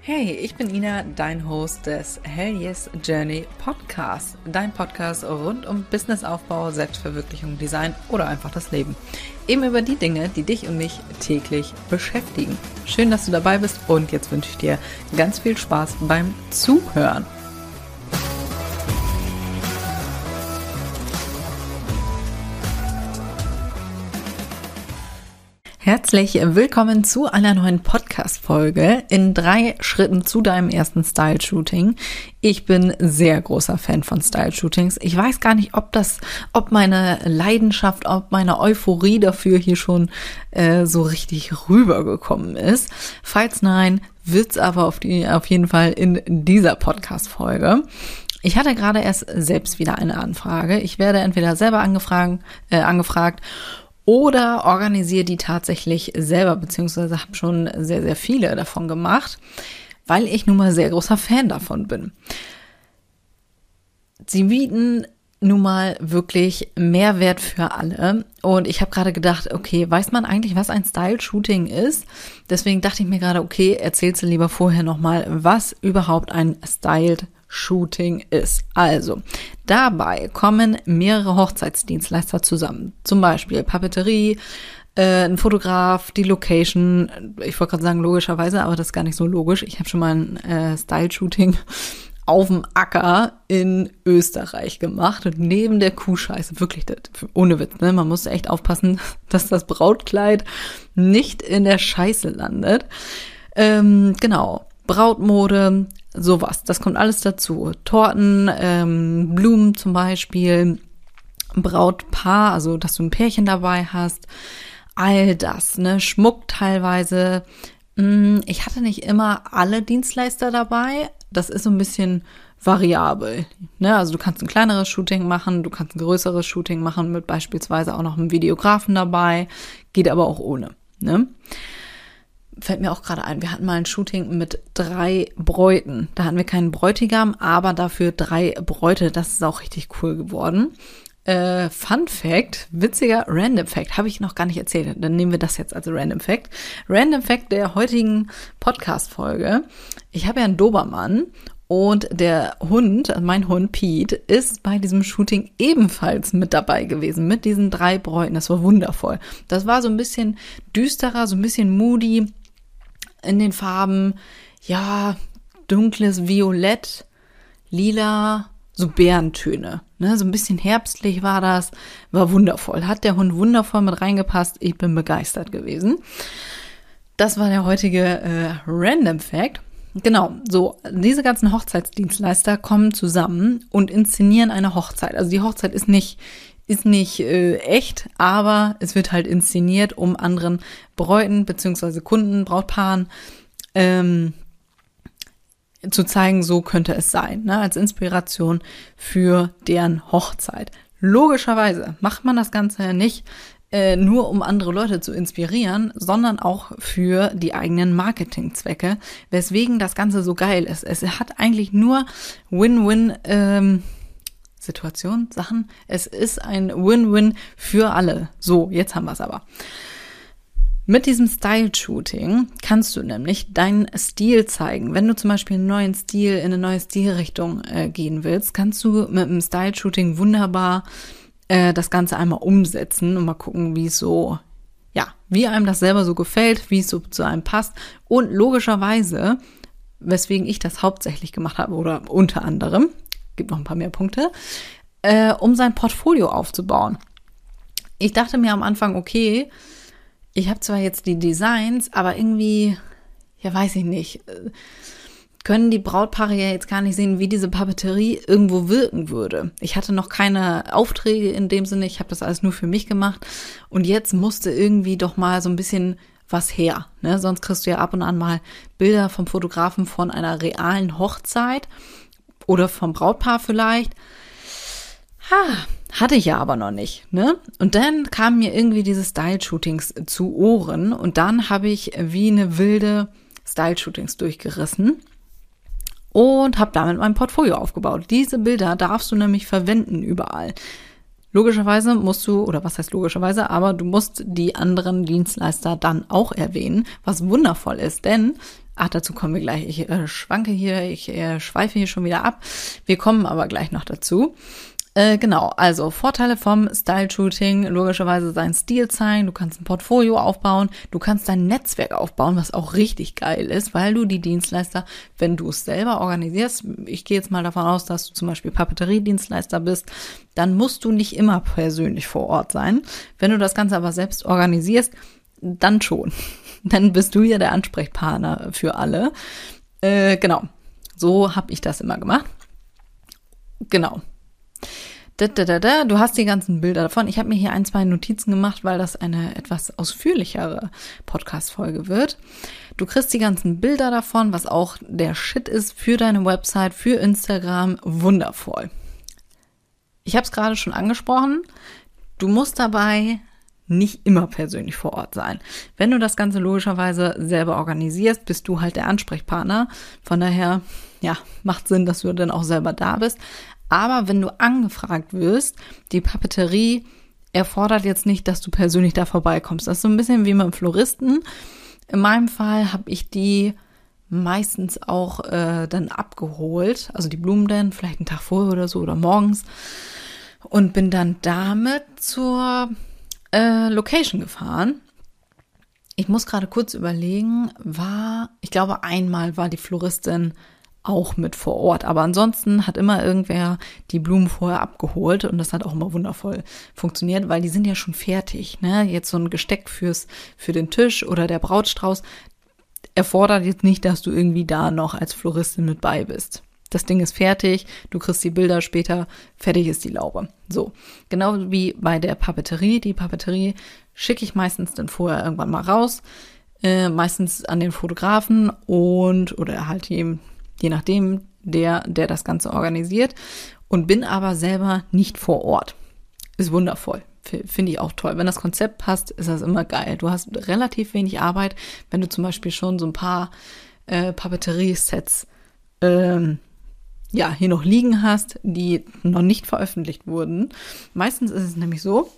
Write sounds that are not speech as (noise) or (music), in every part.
Hey, ich bin Ina, dein Host des Hell Yes Journey Podcast. Dein Podcast rund um Businessaufbau, Selbstverwirklichung, Design oder einfach das Leben. Eben über die Dinge, die dich und mich täglich beschäftigen. Schön, dass du dabei bist und jetzt wünsche ich dir ganz viel Spaß beim Zuhören. Herzlich willkommen zu einer neuen Podcast-Folge in drei Schritten zu deinem ersten Style-Shooting. Ich bin sehr großer Fan von Style-Shootings. Ich weiß gar nicht, ob das, ob meine Leidenschaft, ob meine Euphorie dafür hier schon äh, so richtig rübergekommen ist. Falls nein, wird's aber auf, die, auf jeden Fall in dieser Podcast-Folge. Ich hatte gerade erst selbst wieder eine Anfrage. Ich werde entweder selber angefragt, äh, angefragt oder organisiere die tatsächlich selber, beziehungsweise habe schon sehr, sehr viele davon gemacht, weil ich nun mal sehr großer Fan davon bin. Sie bieten nun mal wirklich Mehrwert für alle. Und ich habe gerade gedacht, okay, weiß man eigentlich, was ein Style-Shooting ist? Deswegen dachte ich mir gerade, okay, erzählst du lieber vorher nochmal, was überhaupt ein Styled Shooting ist. Also, dabei kommen mehrere Hochzeitsdienstleister zusammen. Zum Beispiel Papeterie, äh, ein Fotograf, die Location. Ich wollte gerade sagen, logischerweise, aber das ist gar nicht so logisch. Ich habe schon mal ein äh, Style-Shooting (laughs) auf dem Acker in Österreich gemacht und neben der Kuhscheiße, wirklich, das, ohne Witz, ne? man muss echt aufpassen, (laughs) dass das Brautkleid nicht in der Scheiße landet. Ähm, genau, Brautmode, sowas. Das kommt alles dazu. Torten, ähm, Blumen zum Beispiel, Brautpaar, also dass du ein Pärchen dabei hast. All das, ne? Schmuck teilweise. Mm, ich hatte nicht immer alle Dienstleister dabei. Das ist so ein bisschen variabel. Ne? Also du kannst ein kleineres Shooting machen, du kannst ein größeres Shooting machen mit beispielsweise auch noch einem Videografen dabei, geht aber auch ohne. Ne? Fällt mir auch gerade ein, wir hatten mal ein Shooting mit drei Bräuten. Da hatten wir keinen Bräutigam, aber dafür drei Bräute. Das ist auch richtig cool geworden. Äh, Fun Fact, witziger Random Fact, habe ich noch gar nicht erzählt. Dann nehmen wir das jetzt als Random Fact. Random Fact der heutigen Podcast-Folge. Ich habe ja einen Dobermann und der Hund, mein Hund Pete, ist bei diesem Shooting ebenfalls mit dabei gewesen, mit diesen drei Bräuten. Das war wundervoll. Das war so ein bisschen düsterer, so ein bisschen moody in den Farben, ja, dunkles Violett, lila, so Bärentöne. Ne, so ein bisschen herbstlich war das, war wundervoll. Hat der Hund wundervoll mit reingepasst. Ich bin begeistert gewesen. Das war der heutige äh, Random Fact. Genau, so, diese ganzen Hochzeitsdienstleister kommen zusammen und inszenieren eine Hochzeit. Also die Hochzeit ist nicht ist nicht äh, echt, aber es wird halt inszeniert, um anderen Bräuten beziehungsweise Kunden, Brautpaaren ähm, zu zeigen, so könnte es sein, ne, als Inspiration für deren Hochzeit. Logischerweise macht man das Ganze ja nicht äh, nur um andere Leute zu inspirieren, sondern auch für die eigenen Marketingzwecke, weswegen das Ganze so geil ist. Es hat eigentlich nur Win-Win ähm, Situation, Sachen. Es ist ein Win-Win für alle. So, jetzt haben wir es aber. Mit diesem Style-Shooting kannst du nämlich deinen Stil zeigen. Wenn du zum Beispiel einen neuen Stil in eine neue Stilrichtung äh, gehen willst, kannst du mit einem Style-Shooting wunderbar äh, das Ganze einmal umsetzen und mal gucken, wie es so, ja, wie einem das selber so gefällt, wie es so zu einem passt. Und logischerweise, weswegen ich das hauptsächlich gemacht habe oder unter anderem, gibt noch ein paar mehr Punkte, äh, um sein Portfolio aufzubauen. Ich dachte mir am Anfang, okay, ich habe zwar jetzt die Designs, aber irgendwie, ja, weiß ich nicht, äh, können die Brautpaare ja jetzt gar nicht sehen, wie diese Papeterie irgendwo wirken würde. Ich hatte noch keine Aufträge in dem Sinne, ich habe das alles nur für mich gemacht und jetzt musste irgendwie doch mal so ein bisschen was her. Ne? Sonst kriegst du ja ab und an mal Bilder vom Fotografen von einer realen Hochzeit oder vom Brautpaar vielleicht. Ha, hatte ich ja aber noch nicht, ne? Und dann kamen mir irgendwie diese Style-Shootings zu Ohren und dann habe ich wie eine wilde Style-Shootings durchgerissen und habe damit mein Portfolio aufgebaut. Diese Bilder darfst du nämlich verwenden überall. Logischerweise musst du, oder was heißt logischerweise, aber du musst die anderen Dienstleister dann auch erwähnen, was wundervoll ist, denn Ach, dazu kommen wir gleich. Ich äh, schwanke hier, ich äh, schweife hier schon wieder ab. Wir kommen aber gleich noch dazu. Äh, genau, also Vorteile vom Style-Shooting, logischerweise sein Stil zeigen, du kannst ein Portfolio aufbauen, du kannst dein Netzwerk aufbauen, was auch richtig geil ist, weil du die Dienstleister, wenn du es selber organisierst, ich gehe jetzt mal davon aus, dass du zum Beispiel Papeteriedienstleister bist, dann musst du nicht immer persönlich vor Ort sein. Wenn du das Ganze aber selbst organisierst, dann schon. Dann bist du ja der Ansprechpartner für alle. Äh, genau, so habe ich das immer gemacht. Genau, da, da, da, da. Du hast die ganzen Bilder davon. Ich habe mir hier ein, zwei Notizen gemacht, weil das eine etwas ausführlichere Podcast-Folge wird. Du kriegst die ganzen Bilder davon, was auch der Shit ist für deine Website, für Instagram. Wundervoll. Ich habe es gerade schon angesprochen. Du musst dabei nicht immer persönlich vor Ort sein. Wenn du das Ganze logischerweise selber organisierst, bist du halt der Ansprechpartner. Von daher, ja, macht Sinn, dass du dann auch selber da bist. Aber wenn du angefragt wirst, die Papeterie erfordert jetzt nicht, dass du persönlich da vorbeikommst. Das ist so ein bisschen wie mit dem Floristen. In meinem Fall habe ich die meistens auch äh, dann abgeholt, also die Blumen dann vielleicht einen Tag vorher oder so oder morgens und bin dann damit zur äh, Location gefahren. Ich muss gerade kurz überlegen, war, ich glaube, einmal war die Floristin auch mit vor Ort. Aber ansonsten hat immer irgendwer die Blumen vorher abgeholt und das hat auch immer wundervoll funktioniert, weil die sind ja schon fertig. Ne? Jetzt so ein Gesteck fürs, für den Tisch oder der Brautstrauß erfordert jetzt nicht, dass du irgendwie da noch als Floristin mit bei bist. Das Ding ist fertig, du kriegst die Bilder später, fertig ist die Laube. So, genau wie bei der Papeterie. Die Papeterie schicke ich meistens dann vorher irgendwann mal raus, äh, meistens an den Fotografen und oder halt jedem je nachdem, der, der das Ganze organisiert und bin aber selber nicht vor Ort. Ist wundervoll. Finde ich auch toll. Wenn das Konzept passt, ist das immer geil. Du hast relativ wenig Arbeit, wenn du zum Beispiel schon so ein paar äh, Papeterie-Sets ähm, ja, hier noch liegen hast, die noch nicht veröffentlicht wurden. Meistens ist es nämlich so,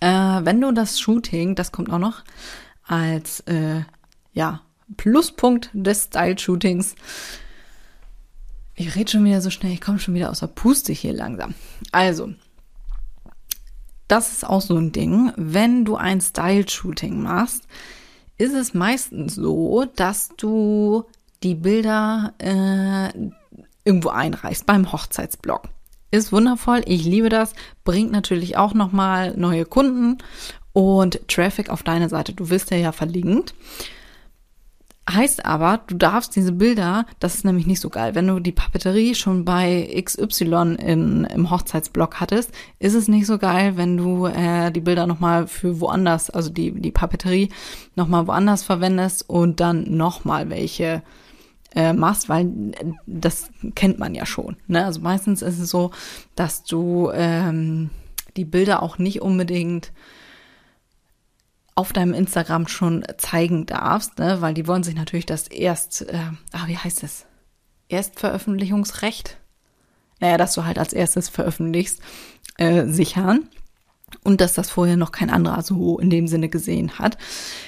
äh, wenn du das Shooting, das kommt auch noch als äh, ja, Pluspunkt des Style-Shootings. Ich rede schon wieder so schnell, ich komme schon wieder aus der Puste hier langsam. Also, das ist auch so ein Ding. Wenn du ein Style-Shooting machst, ist es meistens so, dass du die Bilder äh, irgendwo einreichst beim Hochzeitsblog. Ist wundervoll, ich liebe das, bringt natürlich auch nochmal neue Kunden und Traffic auf deine Seite. Du wirst ja ja verlinkt. Heißt aber, du darfst diese Bilder, das ist nämlich nicht so geil. Wenn du die Papeterie schon bei XY in, im Hochzeitsblog hattest, ist es nicht so geil, wenn du äh, die Bilder nochmal für woanders, also die, die Papeterie nochmal woanders verwendest und dann nochmal welche äh, machst, weil äh, das kennt man ja schon. Ne? Also meistens ist es so, dass du ähm, die Bilder auch nicht unbedingt auf deinem Instagram schon zeigen darfst, ne? weil die wollen sich natürlich das erst, äh, ah, wie heißt es? Erstveröffentlichungsrecht, naja, dass du halt als erstes veröffentlichst, äh, sichern und dass das vorher noch kein anderer so in dem Sinne gesehen hat.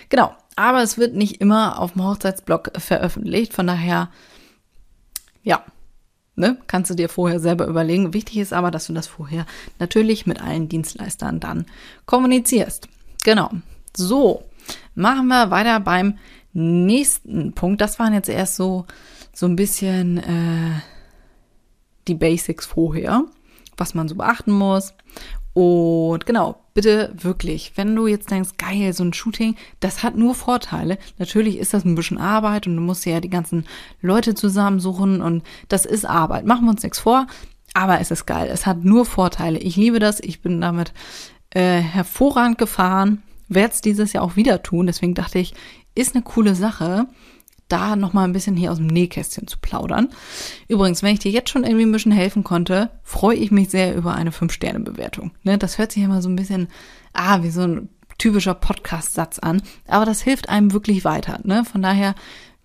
Genau, aber es wird nicht immer auf dem Hochzeitsblog veröffentlicht, von daher, ja, ne, kannst du dir vorher selber überlegen. Wichtig ist aber, dass du das vorher natürlich mit allen Dienstleistern dann kommunizierst. Genau. So, machen wir weiter beim nächsten Punkt. Das waren jetzt erst so, so ein bisschen äh, die Basics vorher, was man so beachten muss. Und genau, bitte wirklich, wenn du jetzt denkst, geil, so ein Shooting, das hat nur Vorteile. Natürlich ist das ein bisschen Arbeit und du musst ja die ganzen Leute zusammensuchen und das ist Arbeit. Machen wir uns nichts vor, aber es ist geil. Es hat nur Vorteile. Ich liebe das. Ich bin damit äh, hervorragend gefahren werde es dieses Jahr auch wieder tun. Deswegen dachte ich, ist eine coole Sache, da nochmal ein bisschen hier aus dem Nähkästchen zu plaudern. Übrigens, wenn ich dir jetzt schon irgendwie ein bisschen helfen konnte, freue ich mich sehr über eine 5-Sterne-Bewertung. Ne, das hört sich immer so ein bisschen, ah, wie so ein typischer Podcast-Satz an. Aber das hilft einem wirklich weiter. Ne? Von daher,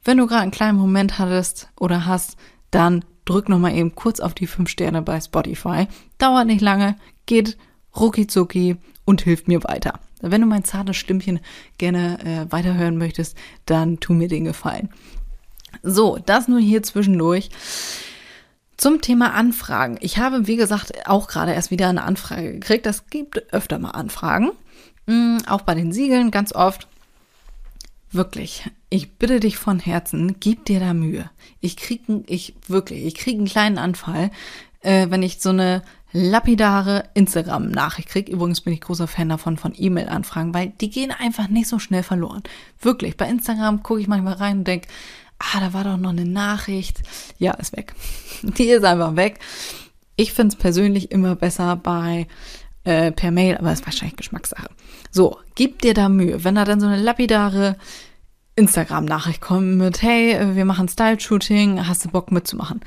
wenn du gerade einen kleinen Moment hattest oder hast, dann drück nochmal eben kurz auf die 5 Sterne bei Spotify. Dauert nicht lange, geht rucki und hilft mir weiter. Wenn du mein zartes Stimmchen gerne äh, weiterhören möchtest, dann tu mir den Gefallen. So, das nur hier zwischendurch. Zum Thema Anfragen. Ich habe, wie gesagt, auch gerade erst wieder eine Anfrage gekriegt. Das gibt öfter mal Anfragen. Mhm, auch bei den Siegeln ganz oft. Wirklich, ich bitte dich von Herzen, gib dir da Mühe. Ich krieg, ich wirklich, ich krieg einen kleinen Anfall, äh, wenn ich so eine lapidare Instagram-Nachricht kriege. Übrigens bin ich großer Fan davon, von E-Mail-Anfragen, weil die gehen einfach nicht so schnell verloren. Wirklich, bei Instagram gucke ich manchmal rein und denke, ah, da war doch noch eine Nachricht. Ja, ist weg. (laughs) Die ist einfach weg. Ich finde es persönlich immer besser bei äh, per Mail, aber ist wahrscheinlich Geschmackssache. So, gib dir da Mühe. Wenn da dann so eine lapidare Instagram-Nachricht kommt mit, hey, wir machen Style-Shooting, hast du Bock mitzumachen?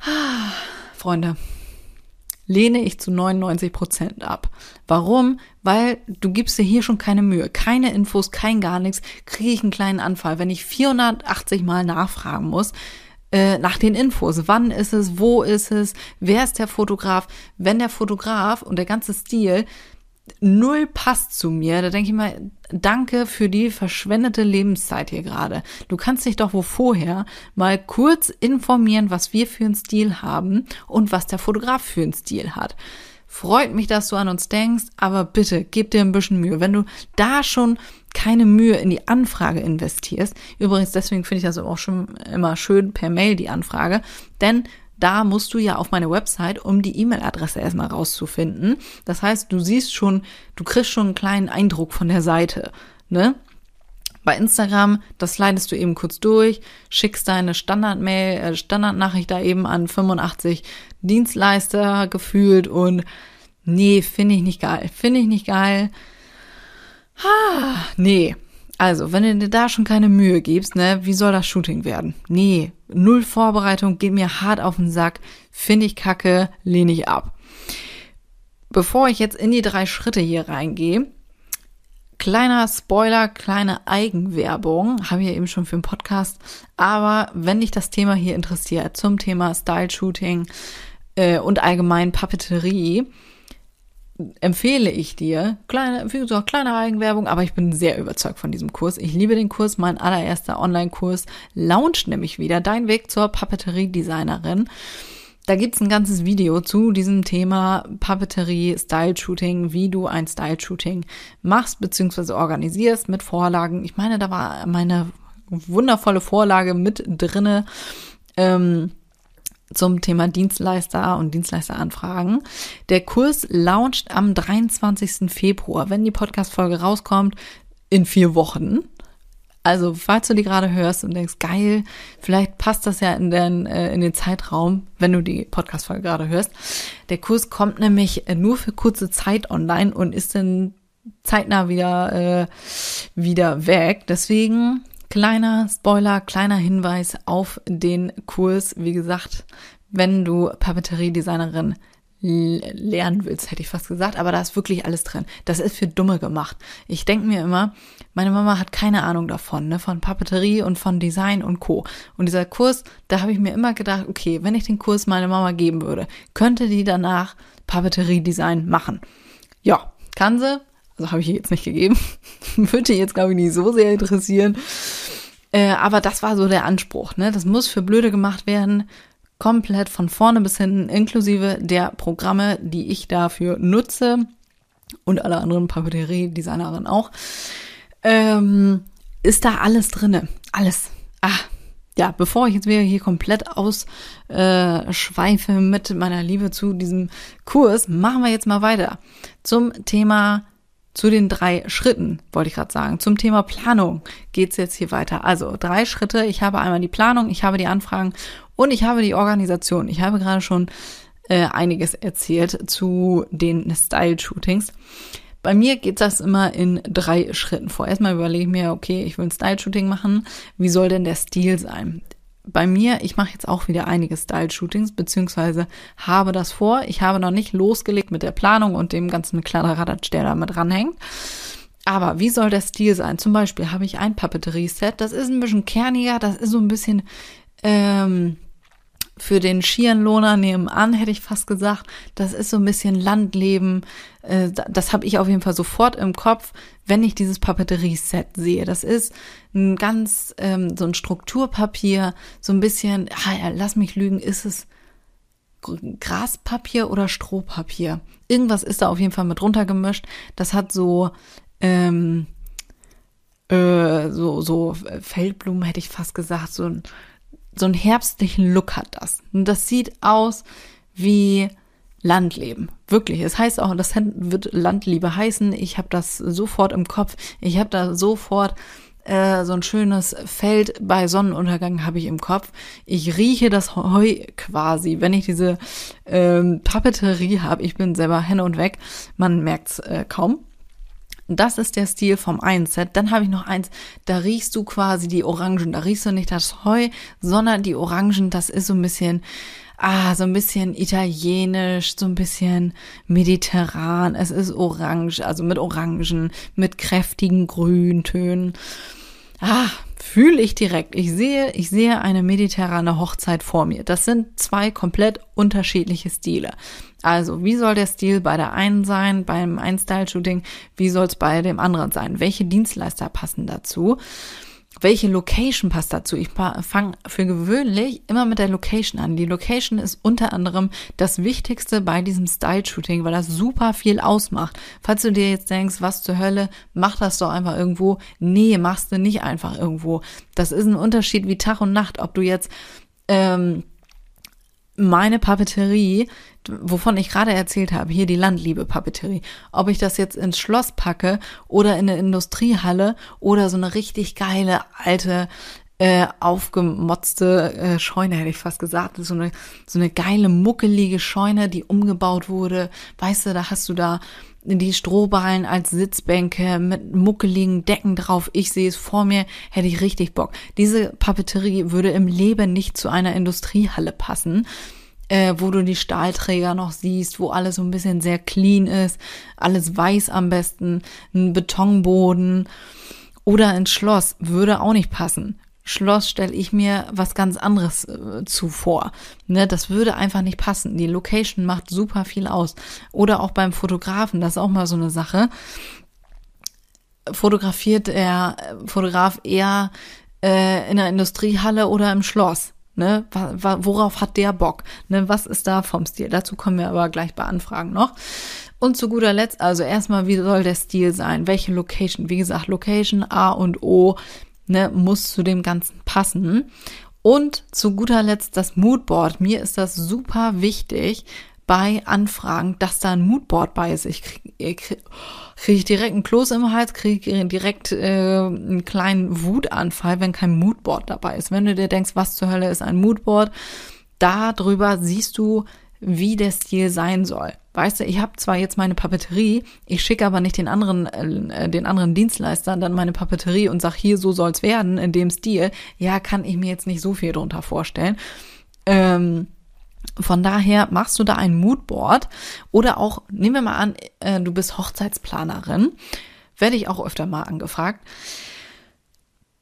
Ah, Freunde, lehne ich zu 99 Prozent ab. Warum? Weil du gibst dir hier schon keine Mühe, keine Infos, kein gar nichts, kriege ich einen kleinen Anfall. Wenn ich 480 Mal nachfragen muss, äh, nach den Infos. Wann ist es? Wo ist es? Wer ist der Fotograf? Wenn der Fotograf und der ganze Stil null passt zu mir, da denke ich mal, danke für die verschwendete Lebenszeit hier gerade. Du kannst dich doch wo vorher mal kurz informieren, was wir für einen Stil haben und was der Fotograf für einen Stil hat. Freut mich, dass du an uns denkst, aber bitte gib dir ein bisschen Mühe. Wenn du da schon keine Mühe in die Anfrage investierst, übrigens deswegen finde ich das auch schon immer schön per Mail die Anfrage, denn da musst du ja auf meine Website, um die E-Mail-Adresse erstmal rauszufinden. Das heißt, du siehst schon, du kriegst schon einen kleinen Eindruck von der Seite, ne? Bei Instagram, das leitest du eben kurz durch, schickst deine Standardmail, äh, Standardnachricht da eben an 85 Dienstleister gefühlt und nee, finde ich nicht geil. Finde ich nicht geil. Ha, nee. Also, wenn du dir da schon keine Mühe gibst, ne, wie soll das Shooting werden? Nee, null Vorbereitung, geht mir hart auf den Sack, finde ich kacke, lehne ich ab. Bevor ich jetzt in die drei Schritte hier reingehe, kleiner Spoiler, kleine Eigenwerbung, habe ich ja eben schon für den Podcast, aber wenn dich das Thema hier interessiert, zum Thema Style Shooting äh, und allgemein Papeterie, empfehle ich dir, kleine, wie gesagt, kleine Eigenwerbung, aber ich bin sehr überzeugt von diesem Kurs. Ich liebe den Kurs, mein allererster Online-Kurs launcht nämlich wieder, Dein Weg zur Papeterie-Designerin. Da gibt's ein ganzes Video zu diesem Thema Papeterie, Style-Shooting, wie du ein Style-Shooting machst bzw. organisierst mit Vorlagen. Ich meine, da war meine wundervolle Vorlage mit drinne. Ähm, zum Thema Dienstleister und Dienstleisteranfragen. Der Kurs launcht am 23. Februar, wenn die Podcast-Folge rauskommt, in vier Wochen. Also, falls du die gerade hörst und denkst, geil, vielleicht passt das ja in den, äh, in den Zeitraum, wenn du die Podcast-Folge gerade hörst. Der Kurs kommt nämlich nur für kurze Zeit online und ist dann zeitnah wieder, äh, wieder weg. Deswegen Kleiner Spoiler, kleiner Hinweis auf den Kurs. Wie gesagt, wenn du Papeteriedesignerin lernen willst, hätte ich fast gesagt, aber da ist wirklich alles drin. Das ist für Dumme gemacht. Ich denke mir immer, meine Mama hat keine Ahnung davon, ne, von Papeterie und von Design und Co. Und dieser Kurs, da habe ich mir immer gedacht, okay, wenn ich den Kurs meiner Mama geben würde, könnte die danach Papeterie-Design machen. Ja, kann sie, also habe ich jetzt nicht gegeben. (laughs) Würde jetzt, glaube ich, nicht so sehr interessieren. Äh, aber das war so der Anspruch. Ne? Das muss für Blöde gemacht werden. Komplett von vorne bis hinten, inklusive der Programme, die ich dafür nutze. Und alle anderen Papeterie-Designerinnen auch. Ähm, ist da alles drinne. Alles. Ah, ja, bevor ich jetzt wieder hier komplett ausschweife äh, mit meiner Liebe zu diesem Kurs, machen wir jetzt mal weiter zum Thema zu den drei Schritten, wollte ich gerade sagen. Zum Thema Planung geht's jetzt hier weiter. Also drei Schritte. Ich habe einmal die Planung, ich habe die Anfragen und ich habe die Organisation. Ich habe gerade schon äh, einiges erzählt zu den Style-Shootings. Bei mir geht das immer in drei Schritten vor. Erstmal überlege ich mir, okay, ich will ein Style-Shooting machen. Wie soll denn der Stil sein? Bei mir, ich mache jetzt auch wieder einige Style-Shootings, beziehungsweise habe das vor. Ich habe noch nicht losgelegt mit der Planung und dem ganzen Kladderadatsch, der da mit dranhängt. Aber wie soll der Stil sein? Zum Beispiel habe ich ein Papeterie-Set, das ist ein bisschen kerniger, das ist so ein bisschen, ähm, für den Skierlohner nebenan, hätte ich fast gesagt. Das ist so ein bisschen Landleben. Äh, das habe ich auf jeden Fall sofort im Kopf, wenn ich dieses Papeterie-Set sehe. Das ist ein ganz, ähm, so ein Strukturpapier, so ein bisschen, ah, lass mich lügen, ist es Graspapier oder Strohpapier? Irgendwas ist da auf jeden Fall mit runtergemischt. Das hat so, ähm, äh, so, so Feldblumen hätte ich fast gesagt, so ein so einen herbstlichen Look hat das. Und das sieht aus wie Landleben. Wirklich. Es heißt auch, das wird Landliebe heißen. Ich habe das sofort im Kopf. Ich habe da sofort äh, so ein schönes Feld bei Sonnenuntergang habe ich im Kopf. Ich rieche das Heu quasi, wenn ich diese ähm, Papeterie habe. Ich bin selber Henne und weg. Man merkt's äh, kaum. Das ist der Stil vom einen Set. Dann habe ich noch eins, da riechst du quasi die Orangen. Da riechst du nicht das Heu, sondern die Orangen. Das ist so ein bisschen, ah, so ein bisschen italienisch, so ein bisschen mediterran. Es ist orange, also mit Orangen, mit kräftigen Grüntönen. Ah, fühle ich direkt. Ich sehe, ich sehe eine mediterrane Hochzeit vor mir. Das sind zwei komplett unterschiedliche Stile. Also, wie soll der Stil bei der einen sein, beim Ein-Style-Shooting? Wie soll es bei dem anderen sein? Welche Dienstleister passen dazu? Welche Location passt dazu? Ich fange für gewöhnlich immer mit der Location an. Die Location ist unter anderem das Wichtigste bei diesem Style-Shooting, weil das super viel ausmacht. Falls du dir jetzt denkst, was zur Hölle, mach das doch einfach irgendwo. Nee, machst du nicht einfach irgendwo. Das ist ein Unterschied wie Tag und Nacht, ob du jetzt ähm, meine Papeterie, wovon ich gerade erzählt habe, hier die Landliebe Papeterie, ob ich das jetzt ins Schloss packe oder in eine Industriehalle oder so eine richtig geile alte äh, aufgemotzte äh, Scheune, hätte ich fast gesagt. So eine, so eine geile, muckelige Scheune, die umgebaut wurde. Weißt du, da hast du da die Strohballen als Sitzbänke mit muckeligen Decken drauf. Ich sehe es vor mir, hätte ich richtig Bock. Diese Papeterie würde im Leben nicht zu einer Industriehalle passen. Äh, wo du die Stahlträger noch siehst, wo alles so ein bisschen sehr clean ist, alles weiß am besten, ein Betonboden oder ins Schloss würde auch nicht passen. Schloss stelle ich mir was ganz anderes äh, zuvor. Ne, das würde einfach nicht passen. Die Location macht super viel aus. Oder auch beim Fotografen, das ist auch mal so eine Sache. Fotografiert der Fotograf eher äh, in der Industriehalle oder im Schloss? Ne, worauf hat der Bock? Ne, was ist da vom Stil? Dazu kommen wir aber gleich bei Anfragen noch. Und zu guter Letzt, also erstmal, wie soll der Stil sein? Welche Location? Wie gesagt, Location A und O ne, muss zu dem Ganzen passen. Und zu guter Letzt das Moodboard. Mir ist das super wichtig bei Anfragen, dass da ein Moodboard bei ist. Ich kriege krieg, krieg ich direkt einen Kloß im Hals, kriege direkt äh, einen kleinen Wutanfall, wenn kein Moodboard dabei ist. Wenn du dir denkst, was zur Hölle ist ein Moodboard, darüber siehst du, wie der Stil sein soll. Weißt du, ich habe zwar jetzt meine Papeterie, ich schicke aber nicht den anderen, äh, den anderen Dienstleistern dann meine Papeterie und sag hier, so soll's werden, in dem Stil. Ja, kann ich mir jetzt nicht so viel drunter vorstellen. Ähm, von daher machst du da ein Moodboard oder auch, nehmen wir mal an, äh, du bist Hochzeitsplanerin, werde ich auch öfter mal angefragt.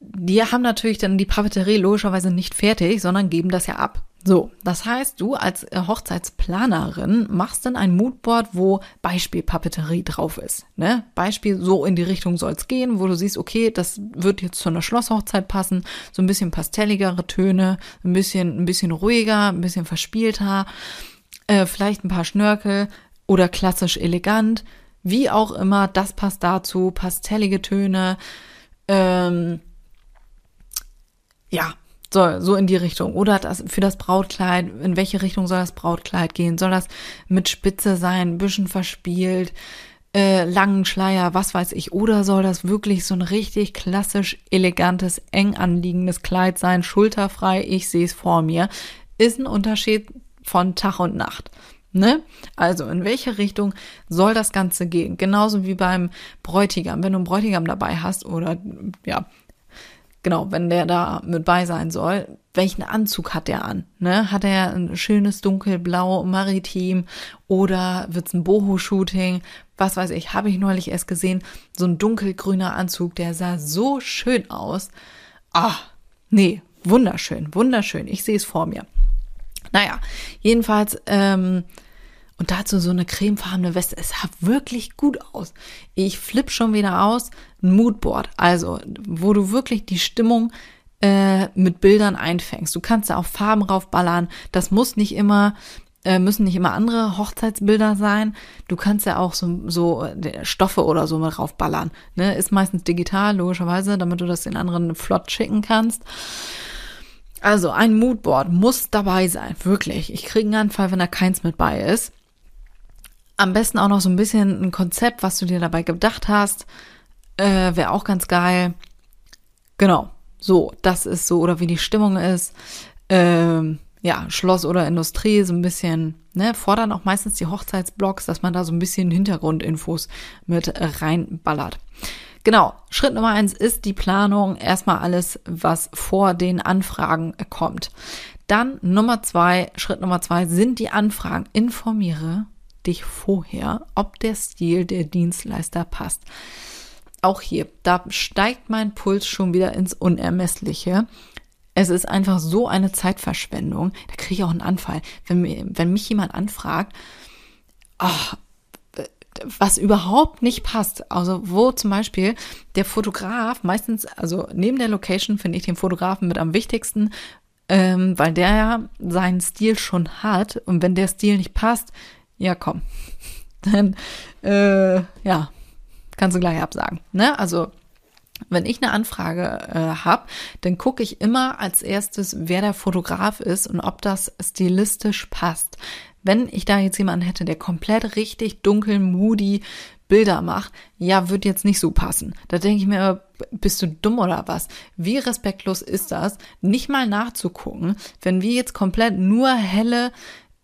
Die haben natürlich dann die Papeterie logischerweise nicht fertig, sondern geben das ja ab. So, das heißt, du als äh, Hochzeitsplanerin machst dann ein Moodboard, wo Beispielpapeterie drauf ist. Ne? Beispiel, so in die Richtung soll es gehen, wo du siehst, okay, das wird jetzt zu einer Schlosshochzeit passen, so ein bisschen pastelligere Töne, ein bisschen, ein bisschen ruhiger, ein bisschen verspielter, äh, vielleicht ein paar Schnörkel oder klassisch elegant, wie auch immer, das passt dazu, pastellige Töne, ähm, ja, so, so in die Richtung. Oder das, für das Brautkleid, in welche Richtung soll das Brautkleid gehen? Soll das mit Spitze sein, bisschen verspielt, äh, langen Schleier, was weiß ich? Oder soll das wirklich so ein richtig klassisch elegantes, eng anliegendes Kleid sein, schulterfrei? Ich sehe es vor mir. Ist ein Unterschied von Tag und Nacht. Ne? Also in welche Richtung soll das Ganze gehen? Genauso wie beim Bräutigam. Wenn du einen Bräutigam dabei hast oder ja, genau, wenn der da mit bei sein soll, welchen Anzug hat der an? Ne? Hat er ein schönes dunkelblau maritim oder wird's ein Boho-Shooting? Was weiß ich, habe ich neulich erst gesehen. So ein dunkelgrüner Anzug, der sah so schön aus. Ah, nee, wunderschön, wunderschön. Ich sehe es vor mir. Naja, jedenfalls, ähm, und dazu so eine cremefarbene Weste. Es sah wirklich gut aus. Ich flipp schon wieder aus. Ein Moodboard, also wo du wirklich die Stimmung äh, mit Bildern einfängst. Du kannst da auch Farben raufballern. Das muss nicht immer äh, müssen nicht immer andere Hochzeitsbilder sein. Du kannst ja auch so, so äh, Stoffe oder so mit raufballern. Ne? Ist meistens digital, logischerweise, damit du das den anderen flott schicken kannst. Also ein Moodboard muss dabei sein, wirklich. Ich kriege einen Anfall, wenn da keins mit bei ist. Am besten auch noch so ein bisschen ein Konzept, was du dir dabei gedacht hast. Äh, Wäre auch ganz geil. Genau, so, das ist so, oder wie die Stimmung ist. Ähm, ja, Schloss oder Industrie, so ein bisschen, ne, fordern auch meistens die Hochzeitsblogs, dass man da so ein bisschen Hintergrundinfos mit reinballert. Genau, Schritt Nummer eins ist die Planung. Erstmal alles, was vor den Anfragen kommt. Dann Nummer zwei, Schritt Nummer zwei sind die Anfragen. Informiere dich vorher, ob der Stil der Dienstleister passt. Auch hier, da steigt mein Puls schon wieder ins Unermessliche. Es ist einfach so eine Zeitverschwendung. Da kriege ich auch einen Anfall. Wenn, wenn mich jemand anfragt, oh, was überhaupt nicht passt. Also wo zum Beispiel der Fotograf meistens, also neben der Location finde ich den Fotografen mit am wichtigsten, ähm, weil der ja seinen Stil schon hat und wenn der Stil nicht passt, ja komm, (laughs) dann äh, ja kannst du gleich absagen. Ne? Also wenn ich eine Anfrage äh, habe, dann gucke ich immer als erstes, wer der Fotograf ist und ob das stilistisch passt. Wenn ich da jetzt jemanden hätte, der komplett richtig dunkel, moody Bilder macht, ja, wird jetzt nicht so passen. Da denke ich mir, bist du dumm oder was? Wie respektlos ist das, nicht mal nachzugucken, wenn wir jetzt komplett nur helle,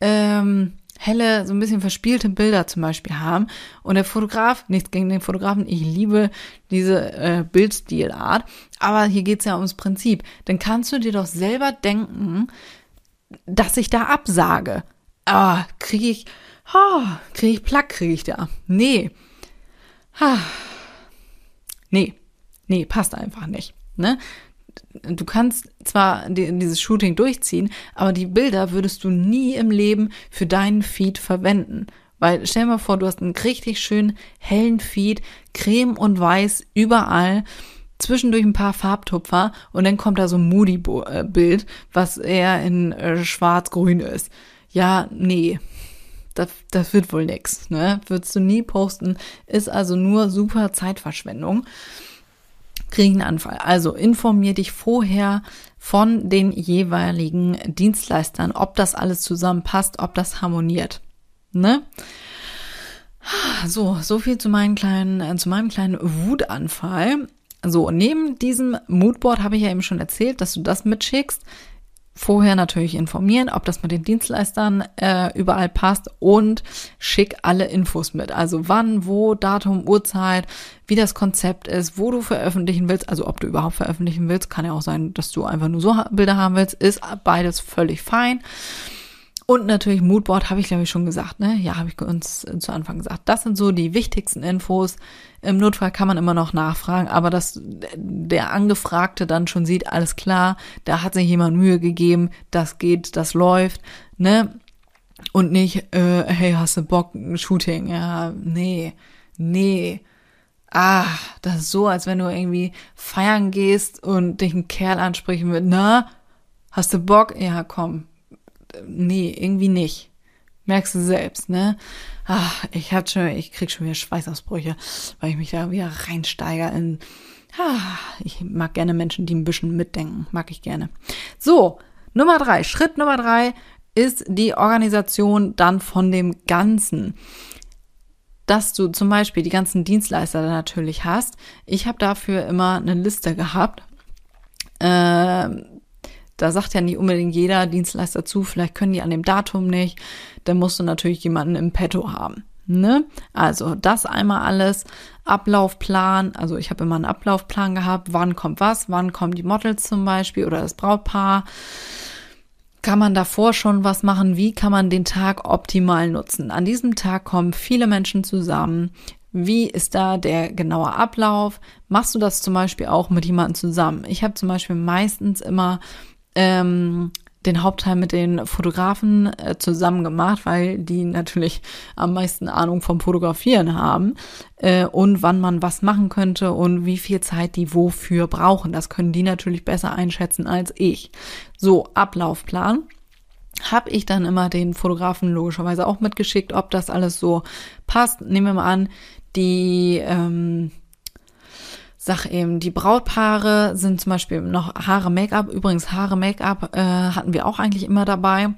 ähm, helle, so ein bisschen verspielte Bilder zum Beispiel haben und der Fotograf, nichts gegen den Fotografen, ich liebe diese äh, Bildstilart, aber hier geht's ja ums Prinzip. Dann kannst du dir doch selber denken, dass ich da absage ah, kriege ich, ah, kriege ich Plack, kriege ich da. Nee. Ah. Nee. Nee, passt einfach nicht. Ne? Du kannst zwar dieses Shooting durchziehen, aber die Bilder würdest du nie im Leben für deinen Feed verwenden. Weil stell dir mal vor, du hast einen richtig schönen hellen Feed, creme und weiß überall, zwischendurch ein paar Farbtupfer und dann kommt da so ein Moody-Bild, was eher in äh, schwarz-grün ist ja, nee, das, das wird wohl nix, ne? Würdest du nie posten, ist also nur super Zeitverschwendung. Krieg einen Anfall. Also informier dich vorher von den jeweiligen Dienstleistern, ob das alles zusammenpasst, ob das harmoniert, ne? So, so viel zu meinem kleinen, äh, zu meinem kleinen Wutanfall. So, neben diesem Moodboard habe ich ja eben schon erzählt, dass du das mitschickst vorher natürlich informieren, ob das mit den Dienstleistern äh, überall passt und schick alle Infos mit. Also wann, wo, Datum, Uhrzeit, wie das Konzept ist, wo du veröffentlichen willst, also ob du überhaupt veröffentlichen willst, kann ja auch sein, dass du einfach nur so Bilder haben willst, ist beides völlig fein. Und natürlich Moodboard habe ich glaube ich schon gesagt, ne? Ja, habe ich uns zu Anfang gesagt. Das sind so die wichtigsten Infos. Im Notfall kann man immer noch nachfragen, aber dass der Angefragte dann schon sieht, alles klar, da hat sich jemand Mühe gegeben, das geht, das läuft, ne? Und nicht, äh, hey, hast du Bock, ein Shooting? Ja, nee, nee. Ah, das ist so, als wenn du irgendwie feiern gehst und dich ein Kerl ansprechen wird, na, hast du Bock? Ja, komm, nee, irgendwie nicht. Merkst du selbst, ne? Ach, ich hab schon, ich krieg schon wieder Schweißausbrüche, weil ich mich da wieder reinsteige in, ah, ich mag gerne Menschen, die ein bisschen mitdenken, mag ich gerne. So, Nummer drei, Schritt Nummer drei ist die Organisation dann von dem Ganzen dass du zum Beispiel die ganzen Dienstleister natürlich hast. Ich habe dafür immer eine Liste gehabt. Äh, da sagt ja nicht unbedingt jeder Dienstleister zu, vielleicht können die an dem Datum nicht. Dann musst du natürlich jemanden im Petto haben. Ne? Also das einmal alles. Ablaufplan, also ich habe immer einen Ablaufplan gehabt, wann kommt was, wann kommen die Models zum Beispiel oder das Brautpaar. Kann man davor schon was machen? Wie kann man den Tag optimal nutzen? An diesem Tag kommen viele Menschen zusammen. Wie ist da der genaue Ablauf? Machst du das zum Beispiel auch mit jemandem zusammen? Ich habe zum Beispiel meistens immer ähm, den Hauptteil mit den Fotografen äh, zusammen gemacht, weil die natürlich am meisten Ahnung vom Fotografieren haben äh, und wann man was machen könnte und wie viel Zeit die wofür brauchen. Das können die natürlich besser einschätzen als ich. So, Ablaufplan habe ich dann immer den Fotografen logischerweise auch mitgeschickt, ob das alles so passt. Nehmen wir mal an, die ähm, sag eben, die Brautpaare sind zum Beispiel noch Haare, Make-up. Übrigens, Haare, Make-up äh, hatten wir auch eigentlich immer dabei.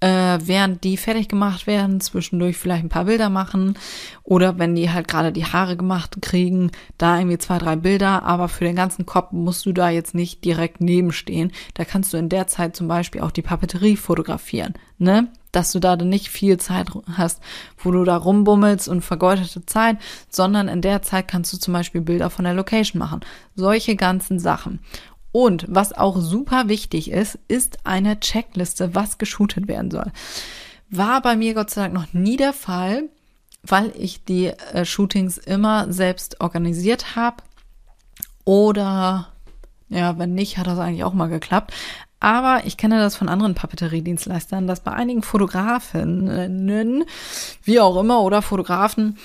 Äh, während die fertig gemacht werden, zwischendurch vielleicht ein paar Bilder machen oder wenn die halt gerade die Haare gemacht kriegen, da irgendwie zwei, drei Bilder, aber für den ganzen Kopf musst du da jetzt nicht direkt nebenstehen. Da kannst du in der Zeit zum Beispiel auch die Papeterie fotografieren, ne? dass du da nicht viel Zeit hast, wo du da rumbummelst und vergeudete Zeit, sondern in der Zeit kannst du zum Beispiel Bilder von der Location machen. Solche ganzen Sachen. Und was auch super wichtig ist, ist eine Checkliste, was geshootet werden soll. War bei mir Gott sei Dank noch nie der Fall, weil ich die äh, Shootings immer selbst organisiert habe. Oder ja, wenn nicht, hat das eigentlich auch mal geklappt. Aber ich kenne das von anderen Papeteriedienstleistern, dass bei einigen Fotografinnen, wie auch immer, oder Fotografen,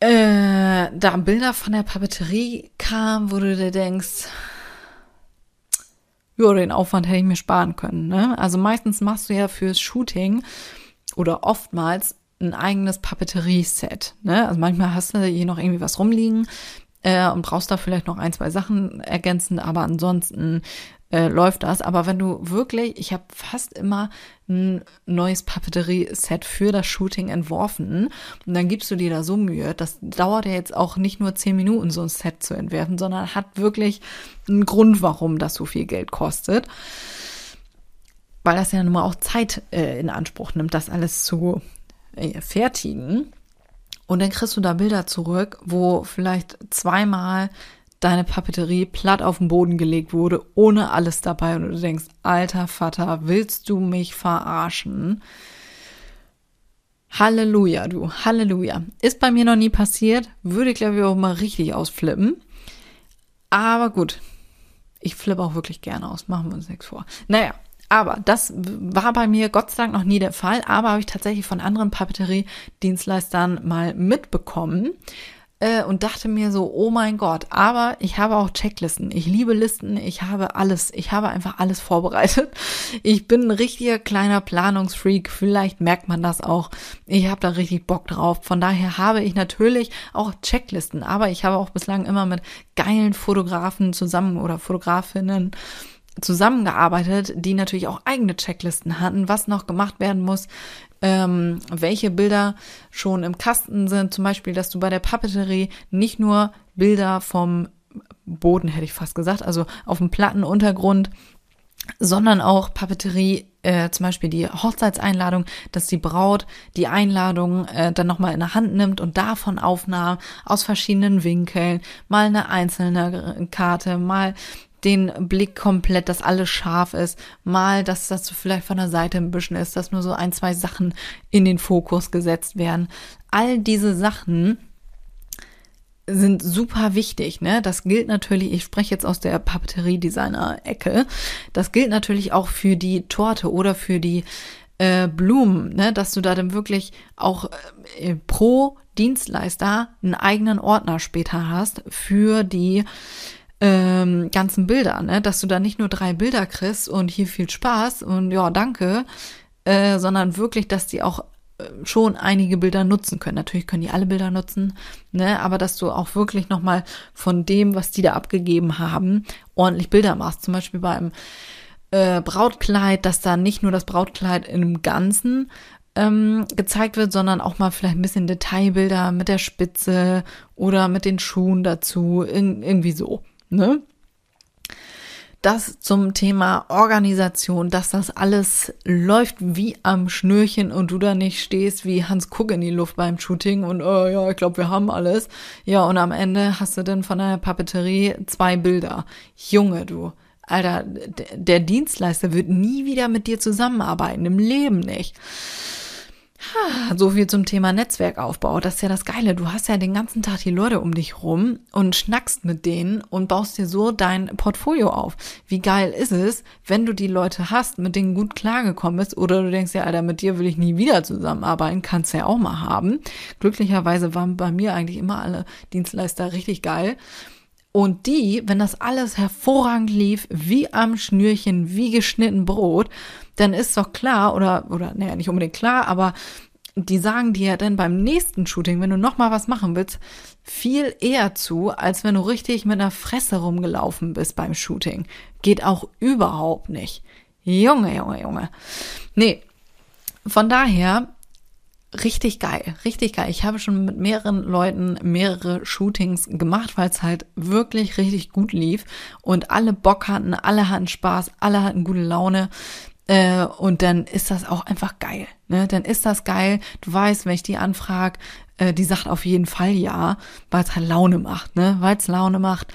äh, da Bilder von der Papeterie kamen, wo du dir denkst, ja, den Aufwand hätte ich mir sparen können. Ne? Also meistens machst du ja fürs Shooting oder oftmals ein eigenes Papeterie-Set. Ne? Also manchmal hast du hier noch irgendwie was rumliegen äh, und brauchst da vielleicht noch ein, zwei Sachen ergänzen, aber ansonsten äh, läuft das. Aber wenn du wirklich, ich habe fast immer ein neues Papeterie-Set für das Shooting entworfen und dann gibst du dir da so Mühe. Das dauert ja jetzt auch nicht nur zehn Minuten, so ein Set zu entwerfen, sondern hat wirklich einen Grund, warum das so viel Geld kostet. Weil das ja nun mal auch Zeit äh, in Anspruch nimmt, das alles zu äh, fertigen. Und dann kriegst du da Bilder zurück, wo vielleicht zweimal deine Papeterie platt auf den Boden gelegt wurde, ohne alles dabei und du denkst, alter Vater, willst du mich verarschen? Halleluja, du, Halleluja. Ist bei mir noch nie passiert, würde ich glaube ich auch mal richtig ausflippen. Aber gut, ich flippe auch wirklich gerne aus, machen wir uns nichts vor. Naja, aber das war bei mir Gott sei Dank noch nie der Fall, aber habe ich tatsächlich von anderen Papeterie-Dienstleistern mal mitbekommen, äh, und dachte mir so, oh mein Gott, aber ich habe auch Checklisten. Ich liebe Listen, ich habe alles, ich habe einfach alles vorbereitet. Ich bin ein richtiger kleiner Planungsfreak, vielleicht merkt man das auch. Ich habe da richtig Bock drauf. Von daher habe ich natürlich auch Checklisten, aber ich habe auch bislang immer mit geilen Fotografen zusammen oder Fotografinnen zusammengearbeitet, die natürlich auch eigene Checklisten hatten, was noch gemacht werden muss, ähm, welche Bilder schon im Kasten sind. Zum Beispiel, dass du bei der Papeterie nicht nur Bilder vom Boden, hätte ich fast gesagt, also auf dem platten Untergrund, sondern auch Papeterie, äh, zum Beispiel die Hochzeitseinladung, dass die Braut die Einladung äh, dann nochmal in der Hand nimmt und davon Aufnahmen aus verschiedenen Winkeln, mal eine einzelne Karte, mal den Blick komplett, dass alles scharf ist, mal, dass das vielleicht von der Seite ein bisschen ist, dass nur so ein, zwei Sachen in den Fokus gesetzt werden. All diese Sachen sind super wichtig, ne? Das gilt natürlich, ich spreche jetzt aus der Papeterie-Designer-Ecke, das gilt natürlich auch für die Torte oder für die äh, Blumen, ne? Dass du da dann wirklich auch äh, pro Dienstleister einen eigenen Ordner später hast für die ähm, ganzen Bilder, ne? dass du da nicht nur drei Bilder kriegst und hier viel Spaß und ja, danke, äh, sondern wirklich, dass die auch äh, schon einige Bilder nutzen können. Natürlich können die alle Bilder nutzen, ne, aber dass du auch wirklich nochmal von dem, was die da abgegeben haben, ordentlich Bilder machst. Zum Beispiel beim äh, Brautkleid, dass da nicht nur das Brautkleid im Ganzen ähm, gezeigt wird, sondern auch mal vielleicht ein bisschen Detailbilder mit der Spitze oder mit den Schuhen dazu, in, irgendwie so. Ne? Das zum Thema Organisation, dass das alles läuft wie am Schnürchen und du da nicht stehst wie Hans Kuck in die Luft beim Shooting und oh ja, ich glaube, wir haben alles. Ja, und am Ende hast du dann von der Papeterie zwei Bilder. Junge, du. Alter, der Dienstleister wird nie wieder mit dir zusammenarbeiten, im Leben nicht. So viel zum Thema Netzwerkaufbau. Das ist ja das Geile. Du hast ja den ganzen Tag die Leute um dich rum und schnackst mit denen und baust dir so dein Portfolio auf. Wie geil ist es, wenn du die Leute hast, mit denen gut klargekommen bist oder du denkst ja, Alter, mit dir will ich nie wieder zusammenarbeiten, kannst ja auch mal haben. Glücklicherweise waren bei mir eigentlich immer alle Dienstleister richtig geil. Und die, wenn das alles hervorragend lief, wie am Schnürchen, wie geschnitten Brot, dann ist doch klar, oder, oder, naja, nicht unbedingt klar, aber die sagen dir dann beim nächsten Shooting, wenn du nochmal was machen willst, viel eher zu, als wenn du richtig mit einer Fresse rumgelaufen bist beim Shooting. Geht auch überhaupt nicht. Junge, Junge, Junge. Nee. Von daher, richtig geil, richtig geil. Ich habe schon mit mehreren Leuten mehrere Shootings gemacht, weil es halt wirklich richtig gut lief und alle Bock hatten, alle hatten Spaß, alle hatten gute Laune. Äh, und dann ist das auch einfach geil. Ne? Dann ist das geil. Du weißt, wenn ich die anfrage, äh, die sagt auf jeden Fall ja, weil es halt Laune macht, ne? Weil es Laune macht.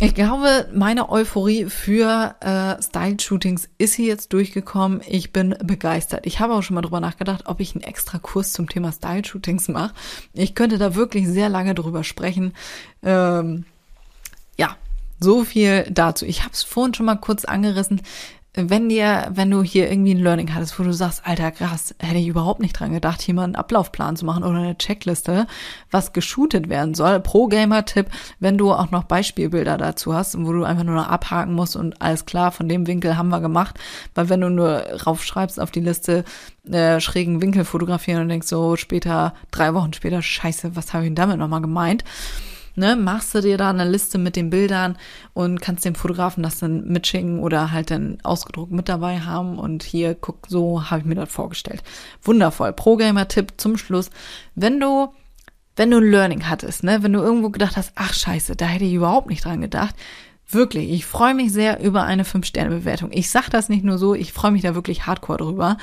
Ich glaube, meine Euphorie für äh, Style-Shootings ist hier jetzt durchgekommen. Ich bin begeistert. Ich habe auch schon mal drüber nachgedacht, ob ich einen extra Kurs zum Thema Style-Shootings mache. Ich könnte da wirklich sehr lange drüber sprechen. Ähm, ja, so viel dazu. Ich habe es vorhin schon mal kurz angerissen wenn dir, wenn du hier irgendwie ein Learning hattest, wo du sagst, alter krass, hätte ich überhaupt nicht dran gedacht, hier mal einen Ablaufplan zu machen oder eine Checkliste, was geshootet werden soll. Pro-Gamer-Tipp, wenn du auch noch Beispielbilder dazu hast, wo du einfach nur noch abhaken musst und alles klar, von dem Winkel haben wir gemacht. Weil wenn du nur raufschreibst auf die Liste, äh, schrägen Winkel fotografieren und denkst so später, drei Wochen später, scheiße, was habe ich denn damit nochmal gemeint? Ne, machst du dir da eine Liste mit den Bildern und kannst dem Fotografen das dann mitschicken oder halt dann ausgedruckt mit dabei haben und hier guck, so habe ich mir das vorgestellt. Wundervoll. Pro-Gamer-Tipp zum Schluss. Wenn du wenn du ein Learning hattest, ne, wenn du irgendwo gedacht hast, ach scheiße, da hätte ich überhaupt nicht dran gedacht, Wirklich, ich freue mich sehr über eine 5-Sterne-Bewertung. Ich sag das nicht nur so, ich freue mich da wirklich hardcore drüber.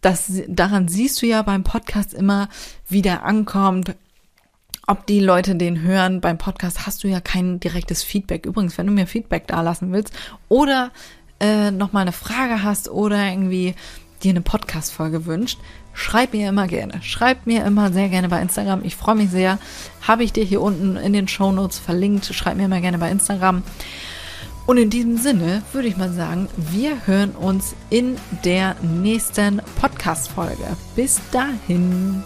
Das, daran siehst du ja beim Podcast immer, wie der ankommt, ob die Leute den hören. Beim Podcast hast du ja kein direktes Feedback. Übrigens, wenn du mir Feedback da lassen willst oder äh, nochmal eine Frage hast oder irgendwie dir eine Podcast-Folge wünscht, schreib mir immer gerne. Schreib mir immer sehr gerne bei Instagram. Ich freue mich sehr. Habe ich dir hier unten in den Show Notes verlinkt. Schreib mir immer gerne bei Instagram. Und in diesem Sinne würde ich mal sagen, wir hören uns in der nächsten Podcast-Folge. Bis dahin.